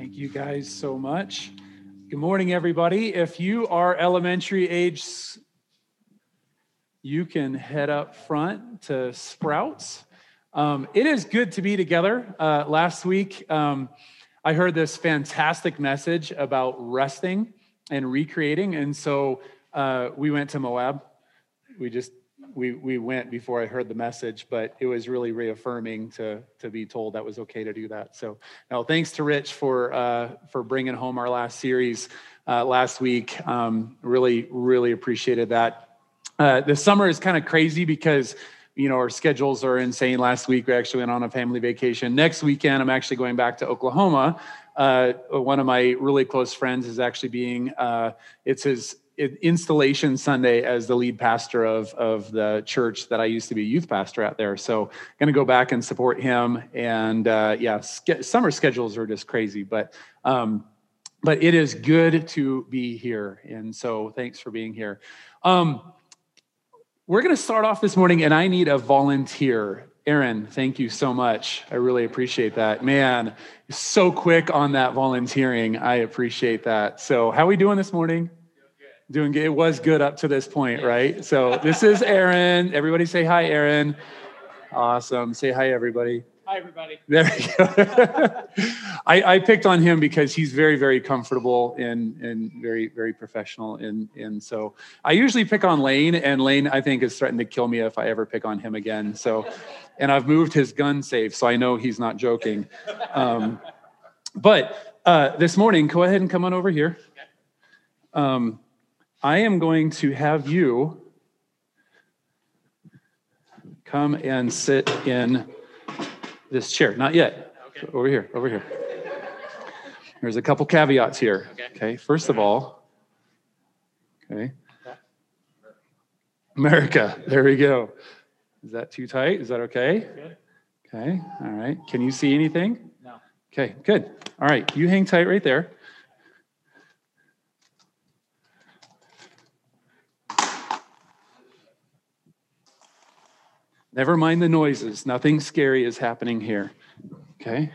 Thank you guys so much. Good morning, everybody. If you are elementary age, you can head up front to Sprouts. Um, it is good to be together. Uh, last week, um, I heard this fantastic message about resting and recreating. And so uh, we went to Moab. We just we we went before I heard the message, but it was really reaffirming to to be told that was okay to do that. So, now thanks to Rich for uh, for bringing home our last series uh, last week. Um, really, really appreciated that. Uh, the summer is kind of crazy because you know our schedules are insane. Last week we actually went on a family vacation. Next weekend I'm actually going back to Oklahoma. Uh, one of my really close friends is actually being uh, it's his installation Sunday as the lead pastor of, of the church that I used to be youth pastor at there. So going to go back and support him. And uh, yeah, summer schedules are just crazy, but um, but it is good to be here. And so thanks for being here. Um, we're going to start off this morning, and I need a volunteer. Aaron, thank you so much. I really appreciate that. Man, so quick on that volunteering. I appreciate that. So, how are we doing this morning? Doing good. It was good up to this point, right? So this is Aaron. Everybody say hi, Aaron. Awesome. Say hi, everybody. Hi, everybody. There we go. I, I, picked on him because he's very, very comfortable and and very, very professional. And and so I usually pick on Lane, and Lane I think is threatened to kill me if I ever pick on him again. So, and I've moved his gun safe, so I know he's not joking. Um, but uh, this morning, go ahead and come on over here. Um, I am going to have you come and sit in this chair. Not yet. Okay. Over here, over here. There's a couple caveats here. Okay. okay. First of all, okay. America. There we go. Is that too tight? Is that okay? Good. Okay. All right. Can you see anything? No. Okay, good. All right. You hang tight right there. Never mind the noises. Nothing scary is happening here. Okay?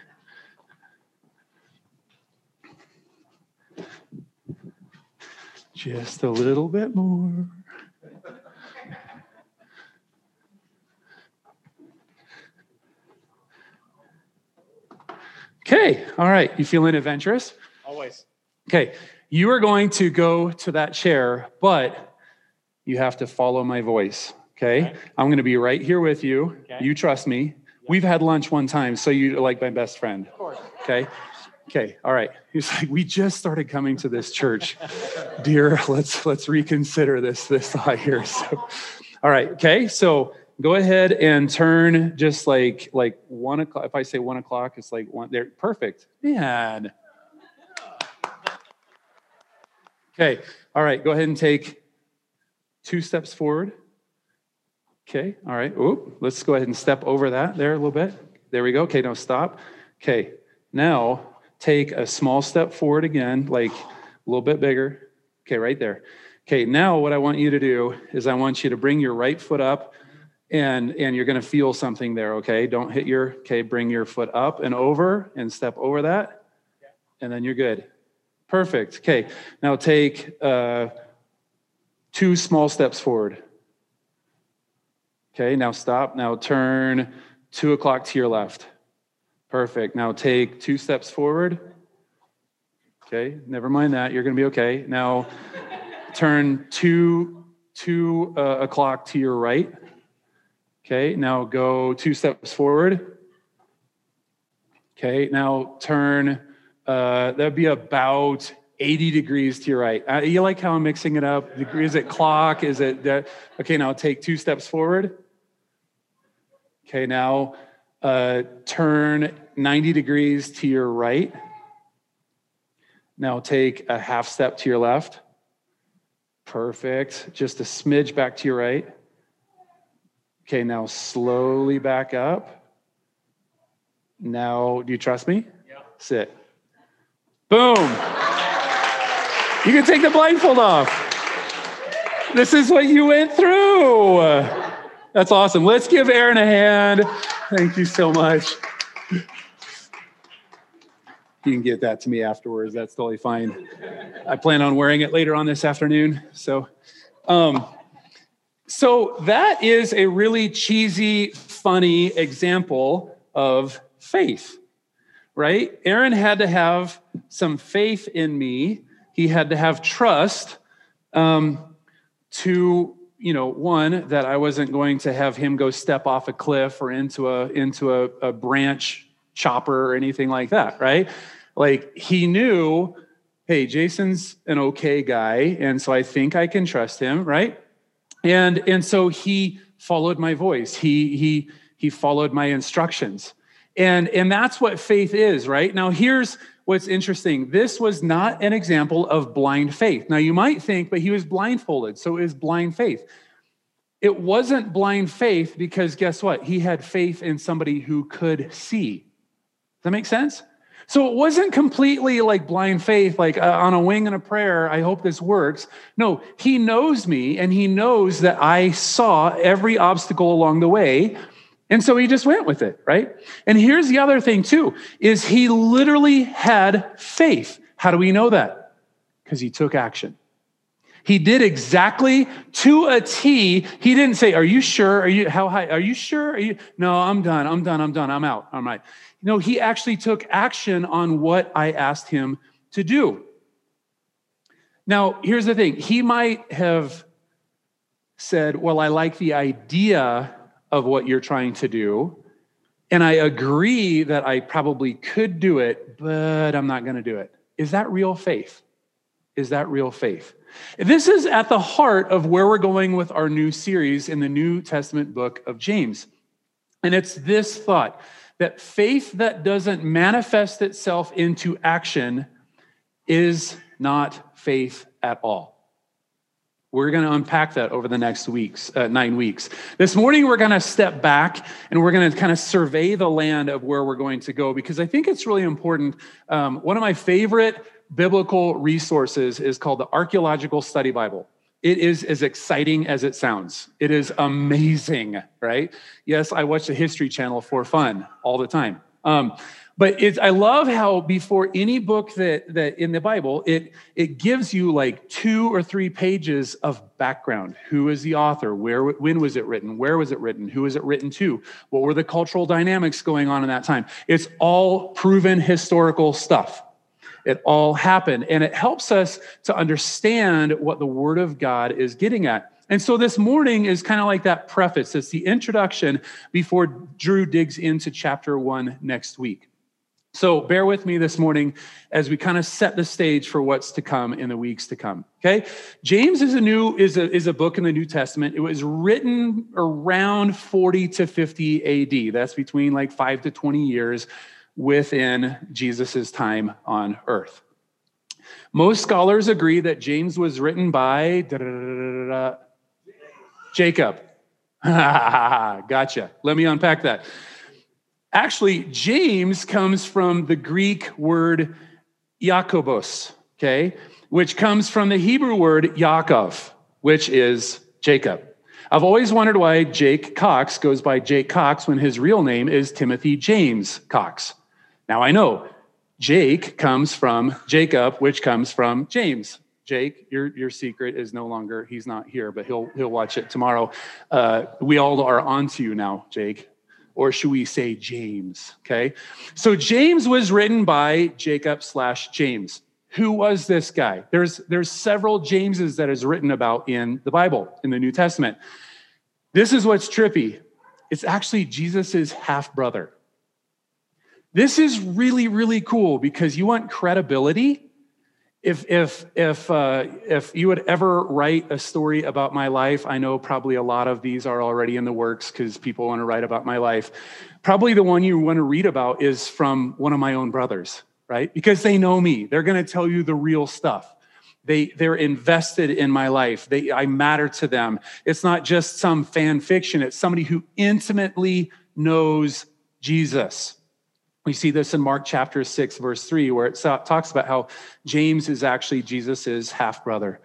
Just a little bit more. Okay, all right. You feeling adventurous? Always. Okay, you are going to go to that chair, but you have to follow my voice. Okay. okay. I'm going to be right here with you. Okay. You trust me. Yep. We've had lunch one time, so you're like my best friend. Of course. Okay. Okay. All right. He's like, we just started coming to this church, dear. Let's let's reconsider this this thought here. So, all right. Okay. So go ahead and turn just like like one o'clock. If I say one o'clock, it's like one. There. Perfect. Man. Okay. All right. Go ahead and take two steps forward. Okay, all right. Oop, let's go ahead and step over that there a little bit. There we go. Okay, now stop. Okay, now take a small step forward again, like a little bit bigger. Okay, right there. Okay, now what I want you to do is I want you to bring your right foot up and and you're going to feel something there, okay? Don't hit your okay, bring your foot up and over and step over that. And then you're good. Perfect. Okay. Now take uh two small steps forward. Okay, now stop. Now turn two o'clock to your left. Perfect. Now take two steps forward. Okay, never mind that. You're going to be okay. Now turn two two uh, o'clock to your right. Okay, now go two steps forward. Okay, now turn. Uh, that'd be about 80 degrees to your right. Uh, you like how I'm mixing it up? Is it clock? Is it that? Okay, now take two steps forward. Okay, now uh, turn 90 degrees to your right. Now take a half step to your left. Perfect. Just a smidge back to your right. Okay, now slowly back up. Now, do you trust me? Yeah. Sit. Boom. You can take the blindfold off. This is what you went through. That's awesome. Let's give Aaron a hand. Thank you so much. you can get that to me afterwards. That's totally fine. I plan on wearing it later on this afternoon. So, um, so that is a really cheesy, funny example of faith, right? Aaron had to have some faith in me. He had to have trust um, to, you know, one that I wasn't going to have him go step off a cliff or into a into a, a branch chopper or anything like that, right? Like he knew, hey, Jason's an okay guy, and so I think I can trust him, right? And and so he followed my voice. He he he followed my instructions. And and that's what faith is, right? Now here's what's interesting. This was not an example of blind faith. Now you might think, but he was blindfolded, so it was blind faith. It wasn't blind faith because guess what? He had faith in somebody who could see. Does that make sense? So it wasn't completely like blind faith, like uh, on a wing and a prayer, I hope this works. No, he knows me and he knows that I saw every obstacle along the way. And so he just went with it, right? And here's the other thing too, is he literally had faith. How do we know that? Because he took action. He did exactly to a T. He didn't say, Are you sure? Are you how high? Are you sure? Are you no, I'm done. I'm done. I'm done. I'm out. I'm right. No, he actually took action on what I asked him to do. Now, here's the thing he might have said, Well, I like the idea of what you're trying to do. And I agree that I probably could do it, but I'm not going to do it. Is that real faith? Is that real faith? This is at the heart of where we're going with our new series in the New Testament book of James. And it's this thought that faith that doesn't manifest itself into action is not faith at all. We're going to unpack that over the next weeks, uh, nine weeks. This morning, we're going to step back and we're going to kind of survey the land of where we're going to go because I think it's really important. Um, one of my favorite biblical resources is called the Archaeological Study Bible. It is as exciting as it sounds. It is amazing, right? Yes, I watch the History Channel for fun all the time. Um, but it's, I love how before any book that, that in the Bible, it, it gives you like two or three pages of background. Who is the author? Where, when was it written? Where was it written? Who was it written to? What were the cultural dynamics going on in that time? It's all proven historical stuff. It all happened. And it helps us to understand what the Word of God is getting at. And so this morning is kind of like that preface. It's the introduction before Drew digs into chapter one next week. So bear with me this morning as we kind of set the stage for what's to come in the weeks to come. Okay. James is a new, is a, is a book in the New Testament. It was written around 40 to 50 AD. That's between like five to 20 years within Jesus' time on earth. Most scholars agree that James was written by Jacob. gotcha. Let me unpack that. Actually, James comes from the Greek word Jakobos, okay, which comes from the Hebrew word Yaakov, which is Jacob. I've always wondered why Jake Cox goes by Jake Cox when his real name is Timothy James Cox. Now I know Jake comes from Jacob, which comes from James. Jake, your, your secret is no longer, he's not here, but he'll, he'll watch it tomorrow. Uh, we all are on to you now, Jake. Or should we say James? Okay. So James was written by Jacob slash James. Who was this guy? There's, there's several Jameses that is written about in the Bible, in the New Testament. This is what's trippy. It's actually Jesus's half brother. This is really, really cool because you want credibility. If, if, if, uh, if you would ever write a story about my life, I know probably a lot of these are already in the works because people want to write about my life. Probably the one you want to read about is from one of my own brothers, right? Because they know me. They're going to tell you the real stuff. They, they're invested in my life. They, I matter to them. It's not just some fan fiction. It's somebody who intimately knows Jesus. We see this in Mark chapter 6, verse 3, where it talks about how James is actually Jesus' half brother.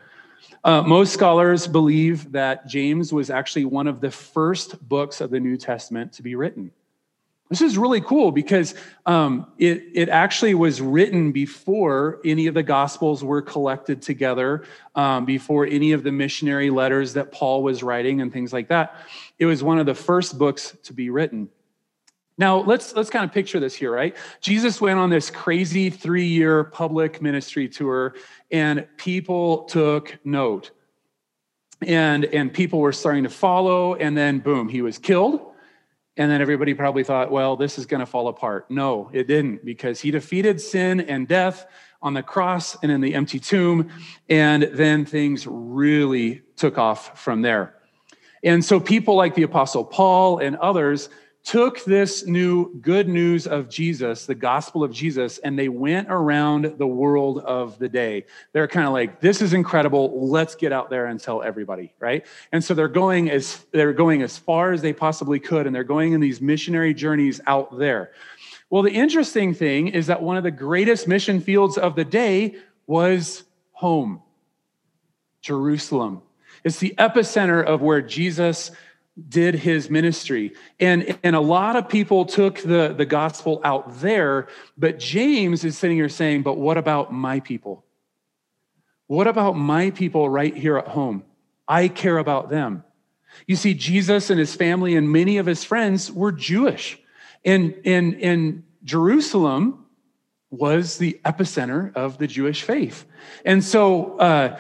Uh, most scholars believe that James was actually one of the first books of the New Testament to be written. This is really cool because um, it, it actually was written before any of the Gospels were collected together, um, before any of the missionary letters that Paul was writing and things like that. It was one of the first books to be written. Now let's let's kind of picture this here, right? Jesus went on this crazy three-year public ministry tour, and people took note, and and people were starting to follow, and then boom, he was killed and then everybody probably thought, well, this is going to fall apart. No, it didn't, because he defeated sin and death on the cross and in the empty tomb. And then things really took off from there. And so people like the Apostle Paul and others took this new good news of Jesus, the gospel of Jesus, and they went around the world of the day. They're kind of like, this is incredible. Let's get out there and tell everybody, right? And so they're going as they're going as far as they possibly could, and they're going in these missionary journeys out there. Well, the interesting thing is that one of the greatest mission fields of the day was home, Jerusalem. It's the epicenter of where Jesus did his ministry. And, and a lot of people took the, the gospel out there, but James is sitting here saying, But what about my people? What about my people right here at home? I care about them. You see, Jesus and his family and many of his friends were Jewish. And, and, and Jerusalem was the epicenter of the Jewish faith. And so, uh,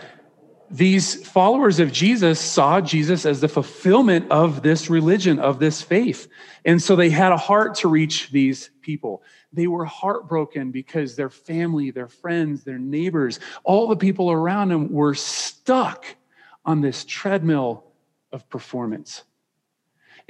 these followers of Jesus saw Jesus as the fulfillment of this religion, of this faith. And so they had a heart to reach these people. They were heartbroken because their family, their friends, their neighbors, all the people around them were stuck on this treadmill of performance.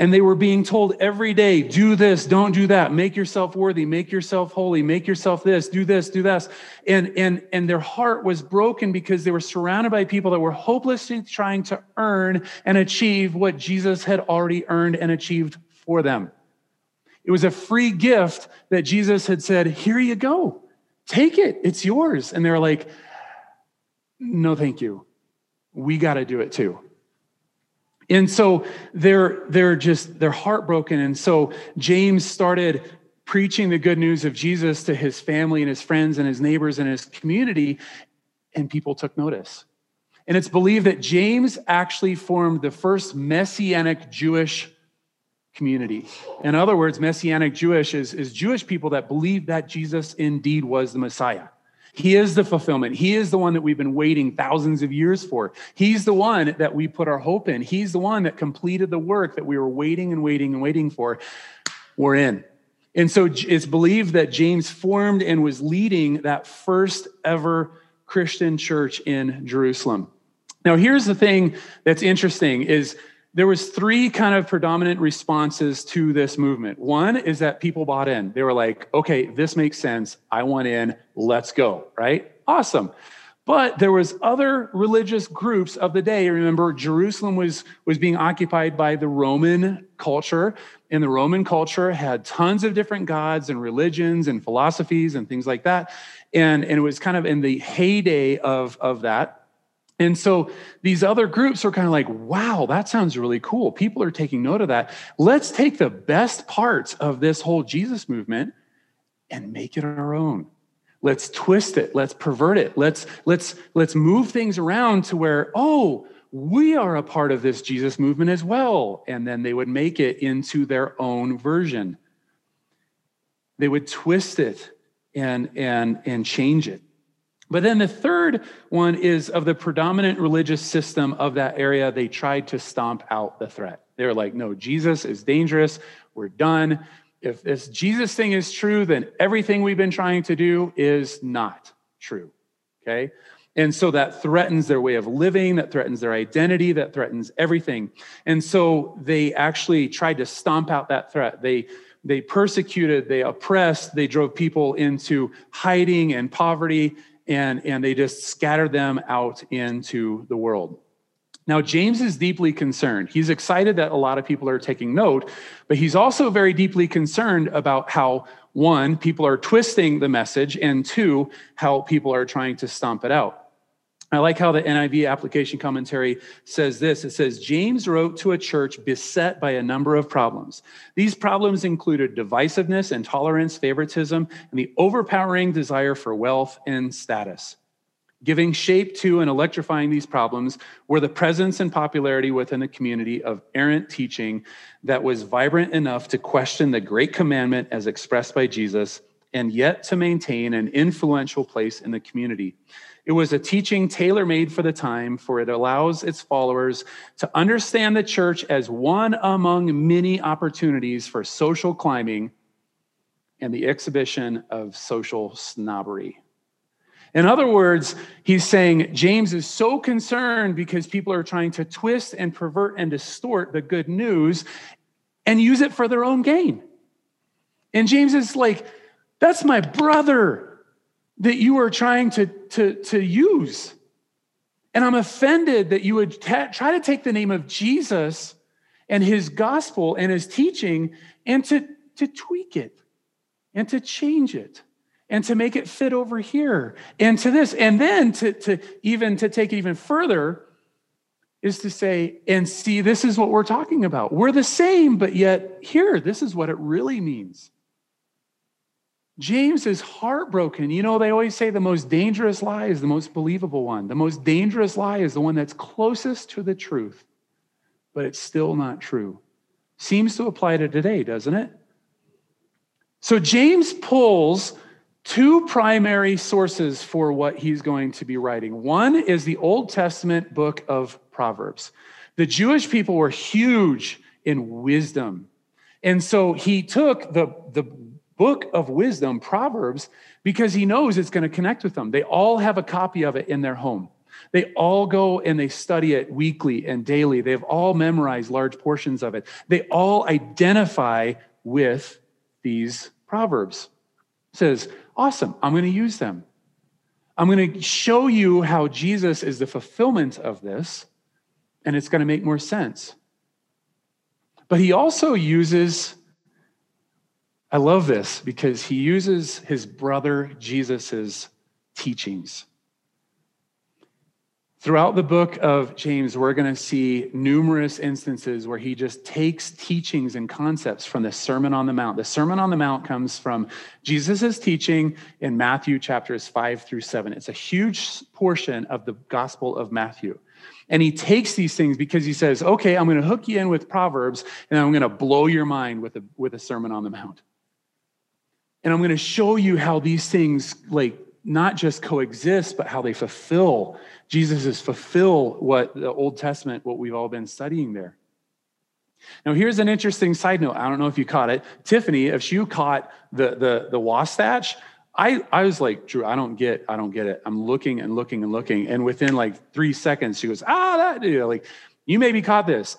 And they were being told every day, do this, don't do that, make yourself worthy, make yourself holy, make yourself this, do this, do this. And, and, and their heart was broken because they were surrounded by people that were hopelessly trying to earn and achieve what Jesus had already earned and achieved for them. It was a free gift that Jesus had said, Here you go, take it, it's yours. And they were like, No, thank you. We got to do it too. And so they're they're just they're heartbroken. And so James started preaching the good news of Jesus to his family and his friends and his neighbors and his community, and people took notice. And it's believed that James actually formed the first messianic Jewish community. In other words, messianic Jewish is, is Jewish people that believe that Jesus indeed was the Messiah. He is the fulfillment. He is the one that we've been waiting thousands of years for. He's the one that we put our hope in. He's the one that completed the work that we were waiting and waiting and waiting for. We're in. And so it's believed that James formed and was leading that first ever Christian church in Jerusalem. Now, here's the thing that's interesting is there was three kind of predominant responses to this movement. One is that people bought in. They were like okay this makes sense. I want in. Let's go right? Awesome. But there was other religious groups of the day. Remember jerusalem was was being occupied by the roman culture and the roman culture had tons of different gods and religions and philosophies and things like that. And and it was kind of in the heyday of of that and so these other groups are kind of like, wow, that sounds really cool. People are taking note of that. Let's take the best parts of this whole Jesus movement and make it our own. Let's twist it. Let's pervert it. Let's let's let's move things around to where, oh, we are a part of this Jesus movement as well. And then they would make it into their own version. They would twist it and and and change it. But then the third one is of the predominant religious system of that area, they tried to stomp out the threat. They were like, no, Jesus is dangerous. We're done. If this Jesus thing is true, then everything we've been trying to do is not true. Okay? And so that threatens their way of living, that threatens their identity, that threatens everything. And so they actually tried to stomp out that threat. They they persecuted, they oppressed, they drove people into hiding and poverty, and, and they just scatter them out into the world. Now, James is deeply concerned. He's excited that a lot of people are taking note, but he's also very deeply concerned about how, one, people are twisting the message, and two, how people are trying to stomp it out. I like how the NIV application commentary says this. It says, James wrote to a church beset by a number of problems. These problems included divisiveness, intolerance, favoritism, and the overpowering desire for wealth and status. Giving shape to and electrifying these problems were the presence and popularity within the community of errant teaching that was vibrant enough to question the great commandment as expressed by Jesus and yet to maintain an influential place in the community. It was a teaching tailor made for the time, for it allows its followers to understand the church as one among many opportunities for social climbing and the exhibition of social snobbery. In other words, he's saying James is so concerned because people are trying to twist and pervert and distort the good news and use it for their own gain. And James is like, that's my brother that you are trying to, to, to use. And I'm offended that you would try to take the name of Jesus and his gospel and his teaching and to, to tweak it and to change it and to make it fit over here and to this. And then to, to even to take it even further is to say, and see, this is what we're talking about. We're the same, but yet here, this is what it really means. James is heartbroken. You know, they always say the most dangerous lie is the most believable one. The most dangerous lie is the one that's closest to the truth, but it's still not true. Seems to apply to today, doesn't it? So James pulls two primary sources for what he's going to be writing. One is the Old Testament book of Proverbs. The Jewish people were huge in wisdom. And so he took the, the book of wisdom, Proverbs, because he knows it's going to connect with them. They all have a copy of it in their home. They all go and they study it weekly and daily. They've all memorized large portions of it. They all identify with these Proverbs. It says, Awesome. I'm going to use them. I'm going to show you how Jesus is the fulfillment of this, and it's going to make more sense. But he also uses, I love this because he uses his brother Jesus's teachings. Throughout the book of James, we're going to see numerous instances where he just takes teachings and concepts from the Sermon on the Mount. The Sermon on the Mount comes from Jesus' teaching in Matthew chapters five through seven. It's a huge portion of the Gospel of Matthew. And he takes these things because he says, okay, I'm going to hook you in with Proverbs and I'm going to blow your mind with a, with a Sermon on the Mount. And I'm going to show you how these things like not just coexist, but how they fulfill. Jesus is fulfill what the Old Testament, what we've all been studying there. Now, here's an interesting side note. I don't know if you caught it. Tiffany, if you caught the the the Wasatch, I, I was like, Drew, I don't get, I don't get it. I'm looking and looking and looking. And within like three seconds, she goes, ah, that, know, like, you maybe caught this.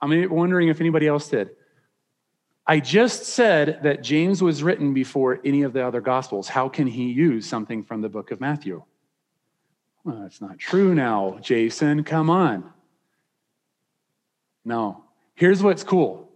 I'm wondering if anybody else did. I just said that James was written before any of the other gospels. How can he use something from the book of Matthew? Well, that's not true now, Jason. Come on. No. Here's what's cool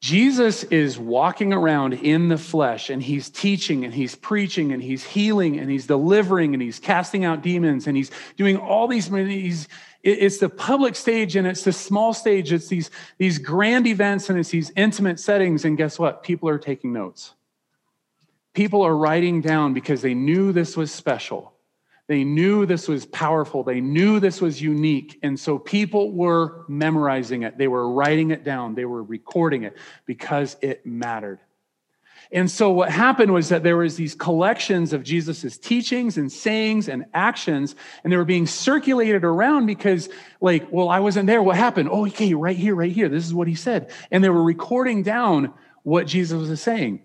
Jesus is walking around in the flesh and he's teaching and he's preaching and he's healing and he's delivering and he's casting out demons and he's doing all these, he's, it's the public stage and it's the small stage. It's these, these grand events and it's these intimate settings. And guess what? People are taking notes. People are writing down because they knew this was special. They knew this was powerful. They knew this was unique. And so people were memorizing it. They were writing it down. They were recording it because it mattered. And so what happened was that there was these collections of Jesus's teachings and sayings and actions, and they were being circulated around because, like, well, I wasn't there. What happened? Oh, okay, right here, right here. This is what he said. And they were recording down what Jesus was saying.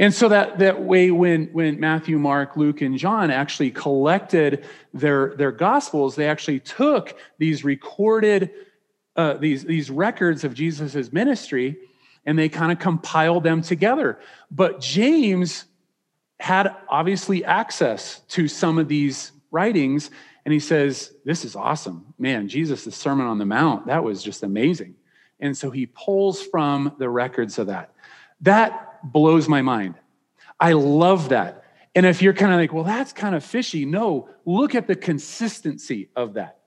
And so that, that way, when, when Matthew, Mark, Luke, and John actually collected their, their gospels, they actually took these recorded, uh, these, these records of Jesus's ministry and they kind of compiled them together. But James had obviously access to some of these writings, and he says, This is awesome. Man, Jesus' the Sermon on the Mount, that was just amazing. And so he pulls from the records of that. That blows my mind. I love that. And if you're kind of like, well, that's kind of fishy, no, look at the consistency of that.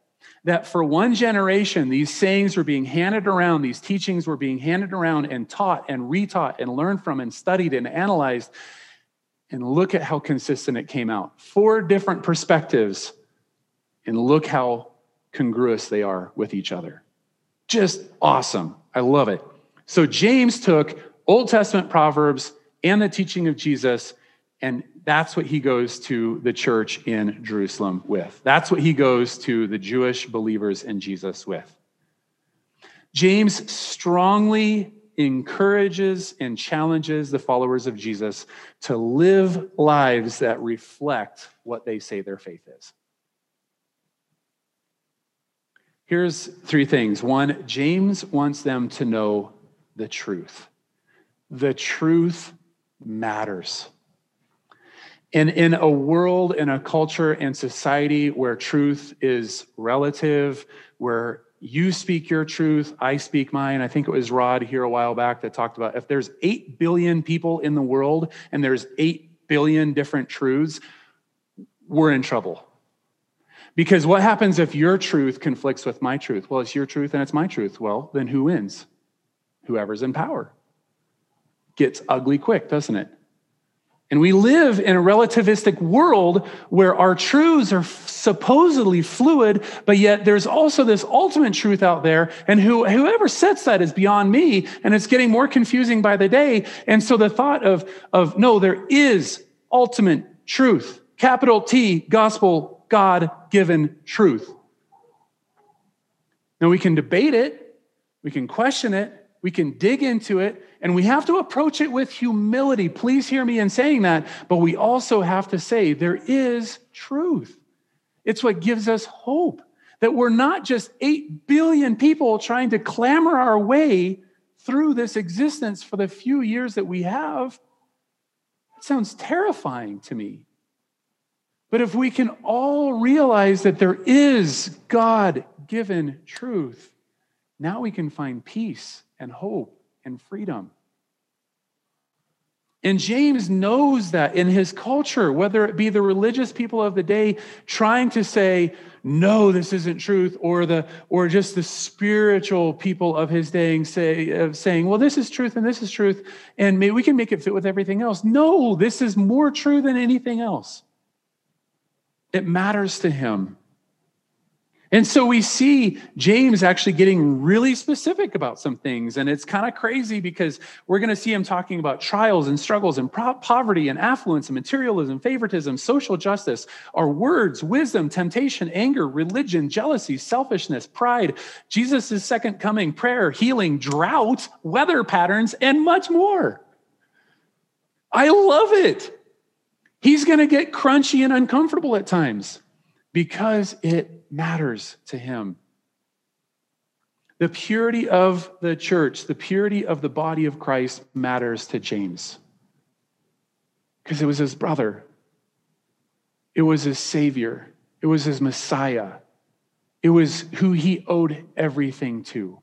That for one generation, these sayings were being handed around, these teachings were being handed around and taught and retaught and learned from and studied and analyzed. And look at how consistent it came out. Four different perspectives, and look how congruous they are with each other. Just awesome. I love it. So James took Old Testament Proverbs and the teaching of Jesus, and that's what he goes to the church in Jerusalem with. That's what he goes to the Jewish believers in Jesus with. James strongly encourages and challenges the followers of Jesus to live lives that reflect what they say their faith is. Here's three things. One, James wants them to know the truth. The truth matters. And in a world, in a culture and society where truth is relative, where you speak your truth, I speak mine. I think it was Rod here a while back that talked about if there's 8 billion people in the world and there's 8 billion different truths, we're in trouble. Because what happens if your truth conflicts with my truth? Well, it's your truth and it's my truth. Well, then who wins? Whoever's in power. Gets ugly quick, doesn't it? And we live in a relativistic world where our truths are supposedly fluid, but yet there's also this ultimate truth out there. And who, whoever sets that is beyond me, and it's getting more confusing by the day. And so the thought of, of no, there is ultimate truth, capital T, gospel, God given truth. Now we can debate it, we can question it, we can dig into it, and we have to approach it with humility. Please hear me in saying that. But we also have to say there is truth. It's what gives us hope that we're not just 8 billion people trying to clamor our way through this existence for the few years that we have. It sounds terrifying to me. But if we can all realize that there is God given truth, now we can find peace and hope and freedom. And James knows that in his culture, whether it be the religious people of the day trying to say, no, this isn't truth, or the or just the spiritual people of his day say, uh, saying, well, this is truth and this is truth, and maybe we can make it fit with everything else. No, this is more true than anything else. It matters to him. And so we see James actually getting really specific about some things. And it's kind of crazy because we're going to see him talking about trials and struggles and poverty and affluence and materialism, favoritism, social justice, our words, wisdom, temptation, anger, religion, jealousy, selfishness, pride, Jesus' second coming, prayer, healing, drought, weather patterns, and much more. I love it. He's going to get crunchy and uncomfortable at times because it matters to him. The purity of the church, the purity of the body of Christ matters to James because it was his brother, it was his savior, it was his Messiah, it was who he owed everything to.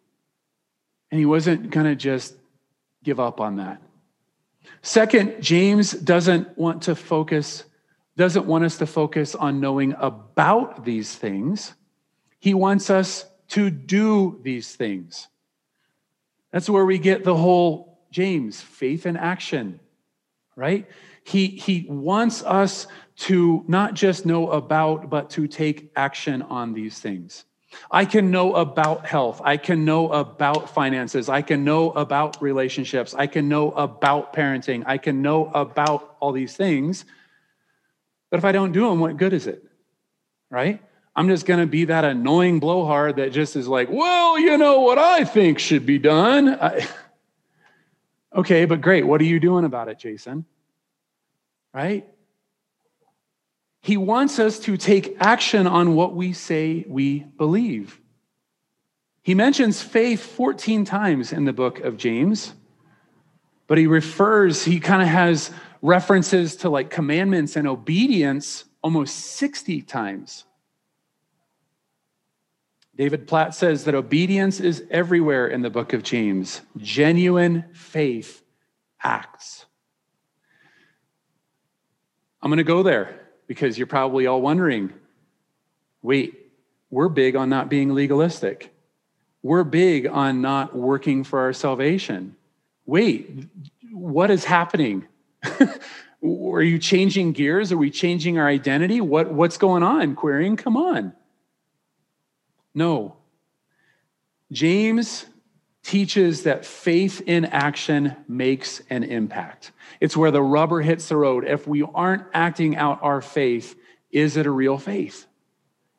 And he wasn't going to just give up on that. Second, James doesn't want to focus doesn't want us to focus on knowing about these things. He wants us to do these things. That's where we get the whole James faith and action, right? He, he wants us to not just know about, but to take action on these things. I can know about health. I can know about finances. I can know about relationships. I can know about parenting. I can know about all these things. But if I don't do them, what good is it? Right? I'm just going to be that annoying blowhard that just is like, well, you know what I think should be done. I... okay, but great. What are you doing about it, Jason? Right? He wants us to take action on what we say we believe. He mentions faith 14 times in the book of James, but he refers, he kind of has references to like commandments and obedience almost 60 times. David Platt says that obedience is everywhere in the book of James. Genuine faith acts. I'm going to go there because you're probably all wondering wait, we're big on not being legalistic. We're big on not working for our salvation. Wait, what is happening? Are you changing gears? Are we changing our identity? What, what's going on, querying? Come on. No. James teaches that faith in action makes an impact. It's where the rubber hits the road. If we aren't acting out our faith, is it a real faith?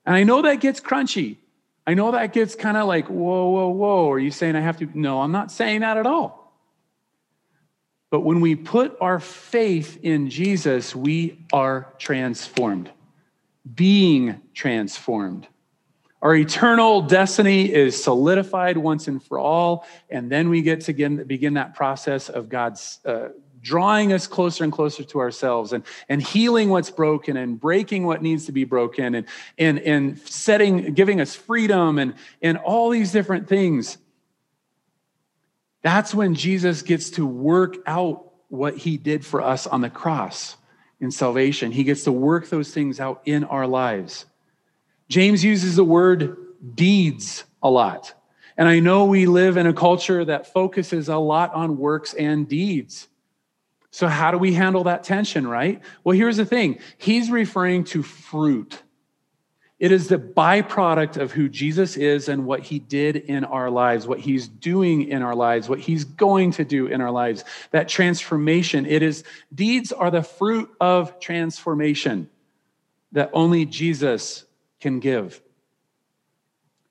And I know that gets crunchy. I know that gets kind of like, whoa, whoa, whoa. Are you saying I have to? No, I'm not saying that at all. But when we put our faith in Jesus, we are transformed, being transformed. Our eternal destiny is solidified once and for all. And then we get to begin, begin that process of God's uh, drawing us closer and closer to ourselves and, and healing what's broken and breaking what needs to be broken and, and, and setting, giving us freedom and, and all these different things. That's when Jesus gets to work out what he did for us on the cross in salvation. He gets to work those things out in our lives. James uses the word deeds a lot. And I know we live in a culture that focuses a lot on works and deeds. So, how do we handle that tension, right? Well, here's the thing He's referring to fruit. It is the byproduct of who Jesus is and what he did in our lives, what he's doing in our lives, what he's going to do in our lives. That transformation, it is deeds are the fruit of transformation that only Jesus can give.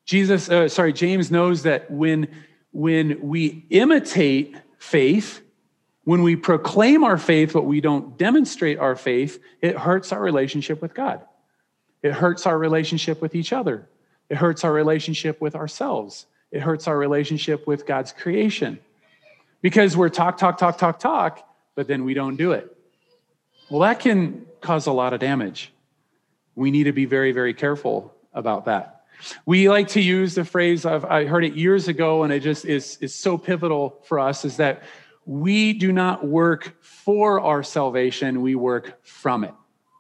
Jesus, uh, sorry, James knows that when, when we imitate faith, when we proclaim our faith, but we don't demonstrate our faith, it hurts our relationship with God. It hurts our relationship with each other. It hurts our relationship with ourselves. It hurts our relationship with God's creation. Because we're talk, talk, talk, talk, talk, but then we don't do it. Well, that can cause a lot of damage. We need to be very, very careful about that. We like to use the phrase, I've, I heard it years ago, and it just is, is so pivotal for us, is that we do not work for our salvation, we work from it,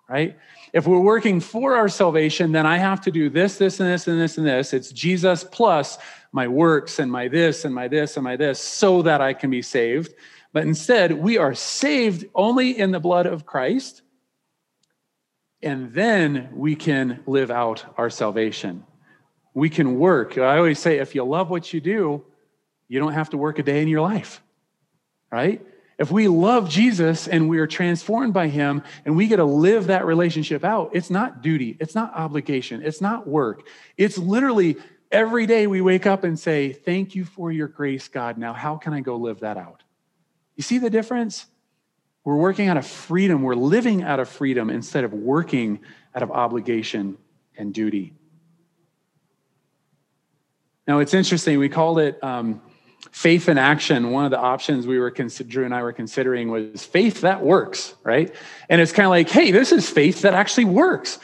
right? If we're working for our salvation, then I have to do this, this, and this, and this, and this. It's Jesus plus my works and my this, and my this, and my this, so that I can be saved. But instead, we are saved only in the blood of Christ, and then we can live out our salvation. We can work. I always say if you love what you do, you don't have to work a day in your life right? If we love Jesus and we are transformed by him and we get to live that relationship out, it's not duty, it's not obligation, it's not work. It's literally every day we wake up and say, Thank you for your grace, God. Now, how can I go live that out? You see the difference? We're working out of freedom, we're living out of freedom instead of working out of obligation and duty. Now, it's interesting, we called it. Um, faith in action one of the options we were drew and i were considering was faith that works right? And it's kind of like hey this is faith that actually works.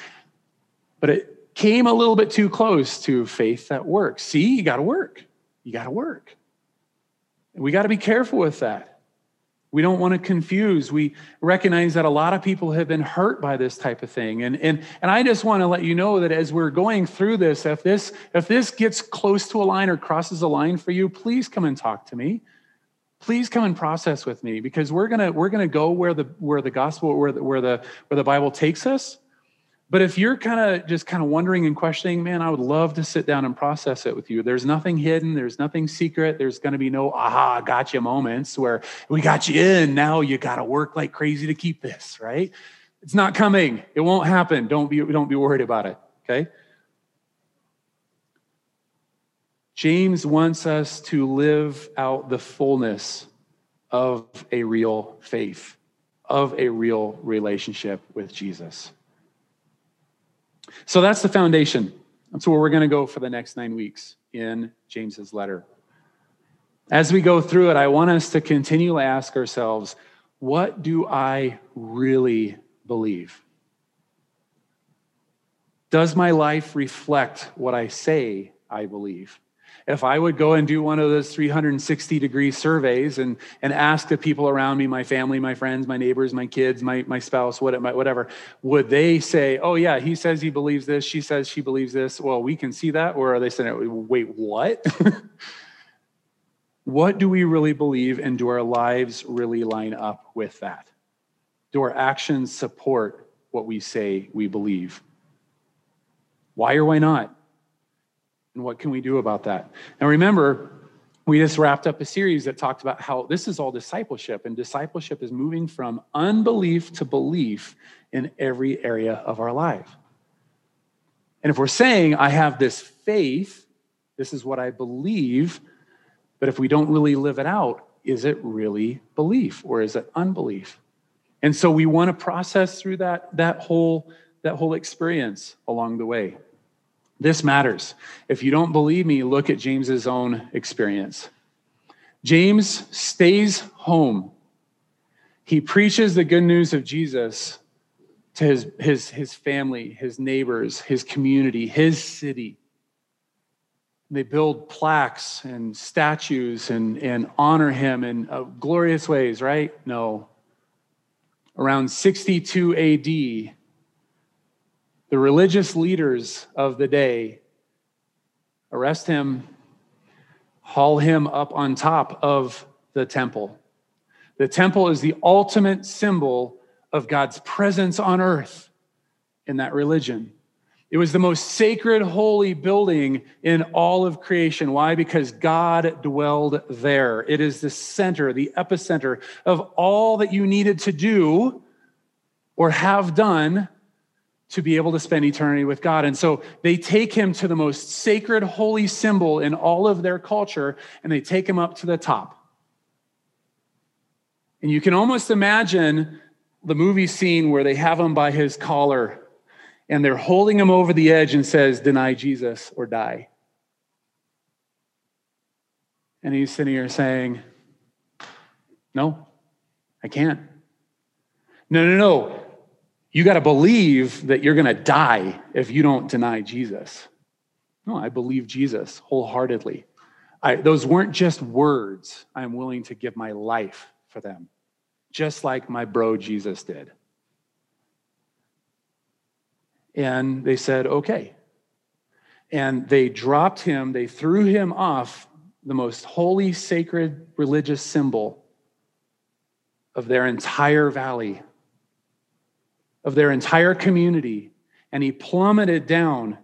But it came a little bit too close to faith that works. See you got to work. You got to work we got to be careful with that we don't want to confuse. We recognize that a lot of people have been hurt by this type of thing. And, and, and I just want to let you know that as we're going through this, if this, if this gets close to a line or crosses a line for you, please come and talk to me. Please come and process with me because we're gonna we're gonna go where the where the gospel where the, where the where the Bible takes us but if you're kind of just kind of wondering and questioning, man, I would love to sit down and process it with you. There's nothing hidden, there's nothing secret. There's going to be no aha, gotcha moments where we got you in. Now you got to work like crazy to keep this, right? It's not coming. It won't happen. Don't be don't be worried about it, okay? James wants us to live out the fullness of a real faith, of a real relationship with Jesus. So that's the foundation. That's where we're going to go for the next nine weeks in James's letter. As we go through it, I want us to continually ask ourselves, what do I really believe? Does my life reflect what I say I believe? If I would go and do one of those 360 degree surveys and, and ask the people around me, my family, my friends, my neighbors, my kids, my, my spouse, whatever, would they say, oh, yeah, he says he believes this, she says she believes this? Well, we can see that. Or are they saying, wait, what? what do we really believe, and do our lives really line up with that? Do our actions support what we say we believe? Why or why not? And what can we do about that? And remember, we just wrapped up a series that talked about how this is all discipleship, and discipleship is moving from unbelief to belief in every area of our life. And if we're saying, I have this faith, this is what I believe, but if we don't really live it out, is it really belief or is it unbelief? And so we want to process through that, that, whole, that whole experience along the way. This matters. If you don't believe me, look at James's own experience. James stays home. He preaches the good news of Jesus to his, his, his family, his neighbors, his community, his city. They build plaques and statues and, and honor him in uh, glorious ways, right? No. Around 62 AD, the religious leaders of the day arrest him, haul him up on top of the temple. The temple is the ultimate symbol of God's presence on earth in that religion. It was the most sacred, holy building in all of creation. Why? Because God dwelled there. It is the center, the epicenter of all that you needed to do or have done to be able to spend eternity with God. And so they take him to the most sacred, holy symbol in all of their culture, and they take him up to the top. And you can almost imagine the movie scene where they have him by his collar and they're holding him over the edge and says, Deny Jesus or die. And he's sitting here saying, No, I can't. No, no, no. You got to believe that you're going to die if you don't deny Jesus. No, I believe Jesus wholeheartedly. I, those weren't just words. I'm willing to give my life for them, just like my bro Jesus did. And they said, okay. And they dropped him, they threw him off the most holy, sacred religious symbol of their entire valley of their entire community, and he plummeted down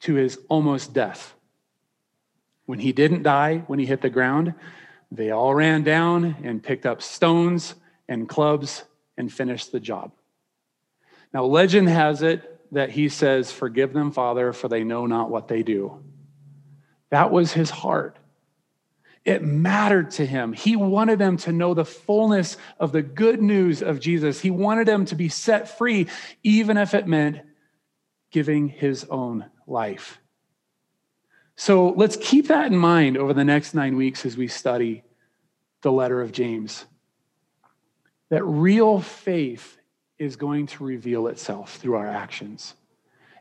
to his almost death. When he didn't die, when he hit the ground, they all ran down and picked up stones and clubs and finished the job. Now, legend has it that he says, Forgive them, Father, for they know not what they do. That was his heart. It mattered to him. He wanted them to know the fullness of the good news of Jesus. He wanted them to be set free, even if it meant giving his own life. So let's keep that in mind over the next nine weeks as we study the letter of James. That real faith is going to reveal itself through our actions.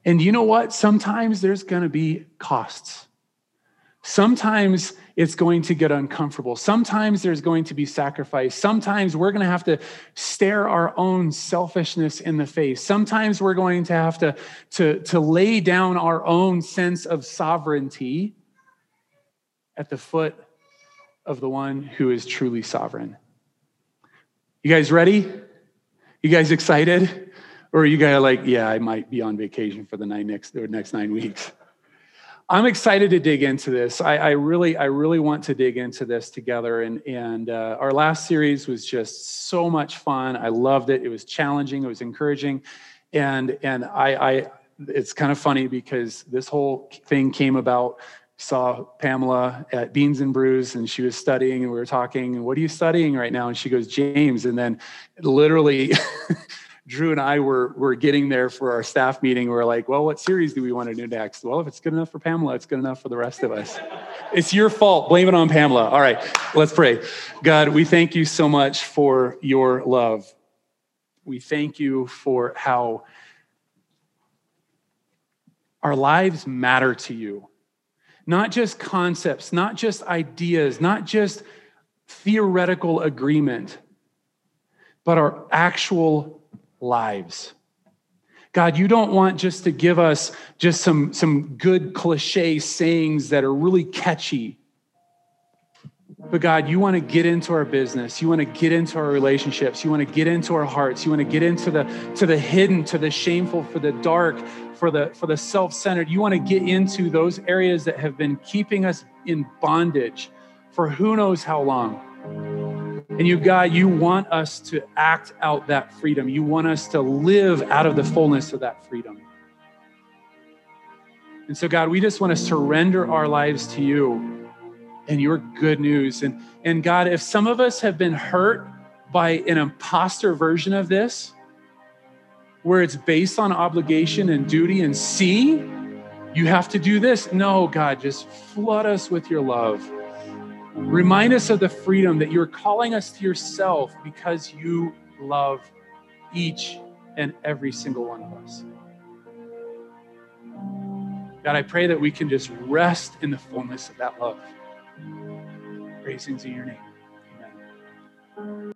And you know what? Sometimes there's going to be costs. Sometimes it's going to get uncomfortable. Sometimes there's going to be sacrifice. Sometimes we're going to have to stare our own selfishness in the face. Sometimes we're going to have to, to, to lay down our own sense of sovereignty at the foot of the one who is truly sovereign. You guys ready? You guys excited? Or you guys like, yeah, I might be on vacation for the nine next, or next nine weeks? I'm excited to dig into this. I, I, really, I really want to dig into this together. And and uh, our last series was just so much fun. I loved it. It was challenging. It was encouraging, and and I, I it's kind of funny because this whole thing came about. Saw Pamela at Beans and Brews, and she was studying, and we were talking. What are you studying right now? And she goes, James. And then, literally. Drew and I were were getting there for our staff meeting. We are like, well, what series do we want to do next? Well, if it's good enough for Pamela, it's good enough for the rest of us. it's your fault. Blame it on Pamela. All right, let's pray. God, we thank you so much for your love. We thank you for how our lives matter to you. not just concepts, not just ideas, not just theoretical agreement, but our actual lives. God, you don't want just to give us just some, some good cliche sayings that are really catchy. But God, you want to get into our business. You want to get into our relationships. You want to get into our hearts. You want to get into the to the hidden, to the shameful, for the dark, for the for the self-centered. You want to get into those areas that have been keeping us in bondage for who knows how long. And you, God, you want us to act out that freedom. You want us to live out of the fullness of that freedom. And so, God, we just want to surrender our lives to you and your good news. And, and God, if some of us have been hurt by an imposter version of this, where it's based on obligation and duty and see, you have to do this. No, God, just flood us with your love. Remind us of the freedom that you're calling us to yourself because you love each and every single one of us. God, I pray that we can just rest in the fullness of that love. Praising in your name. Amen.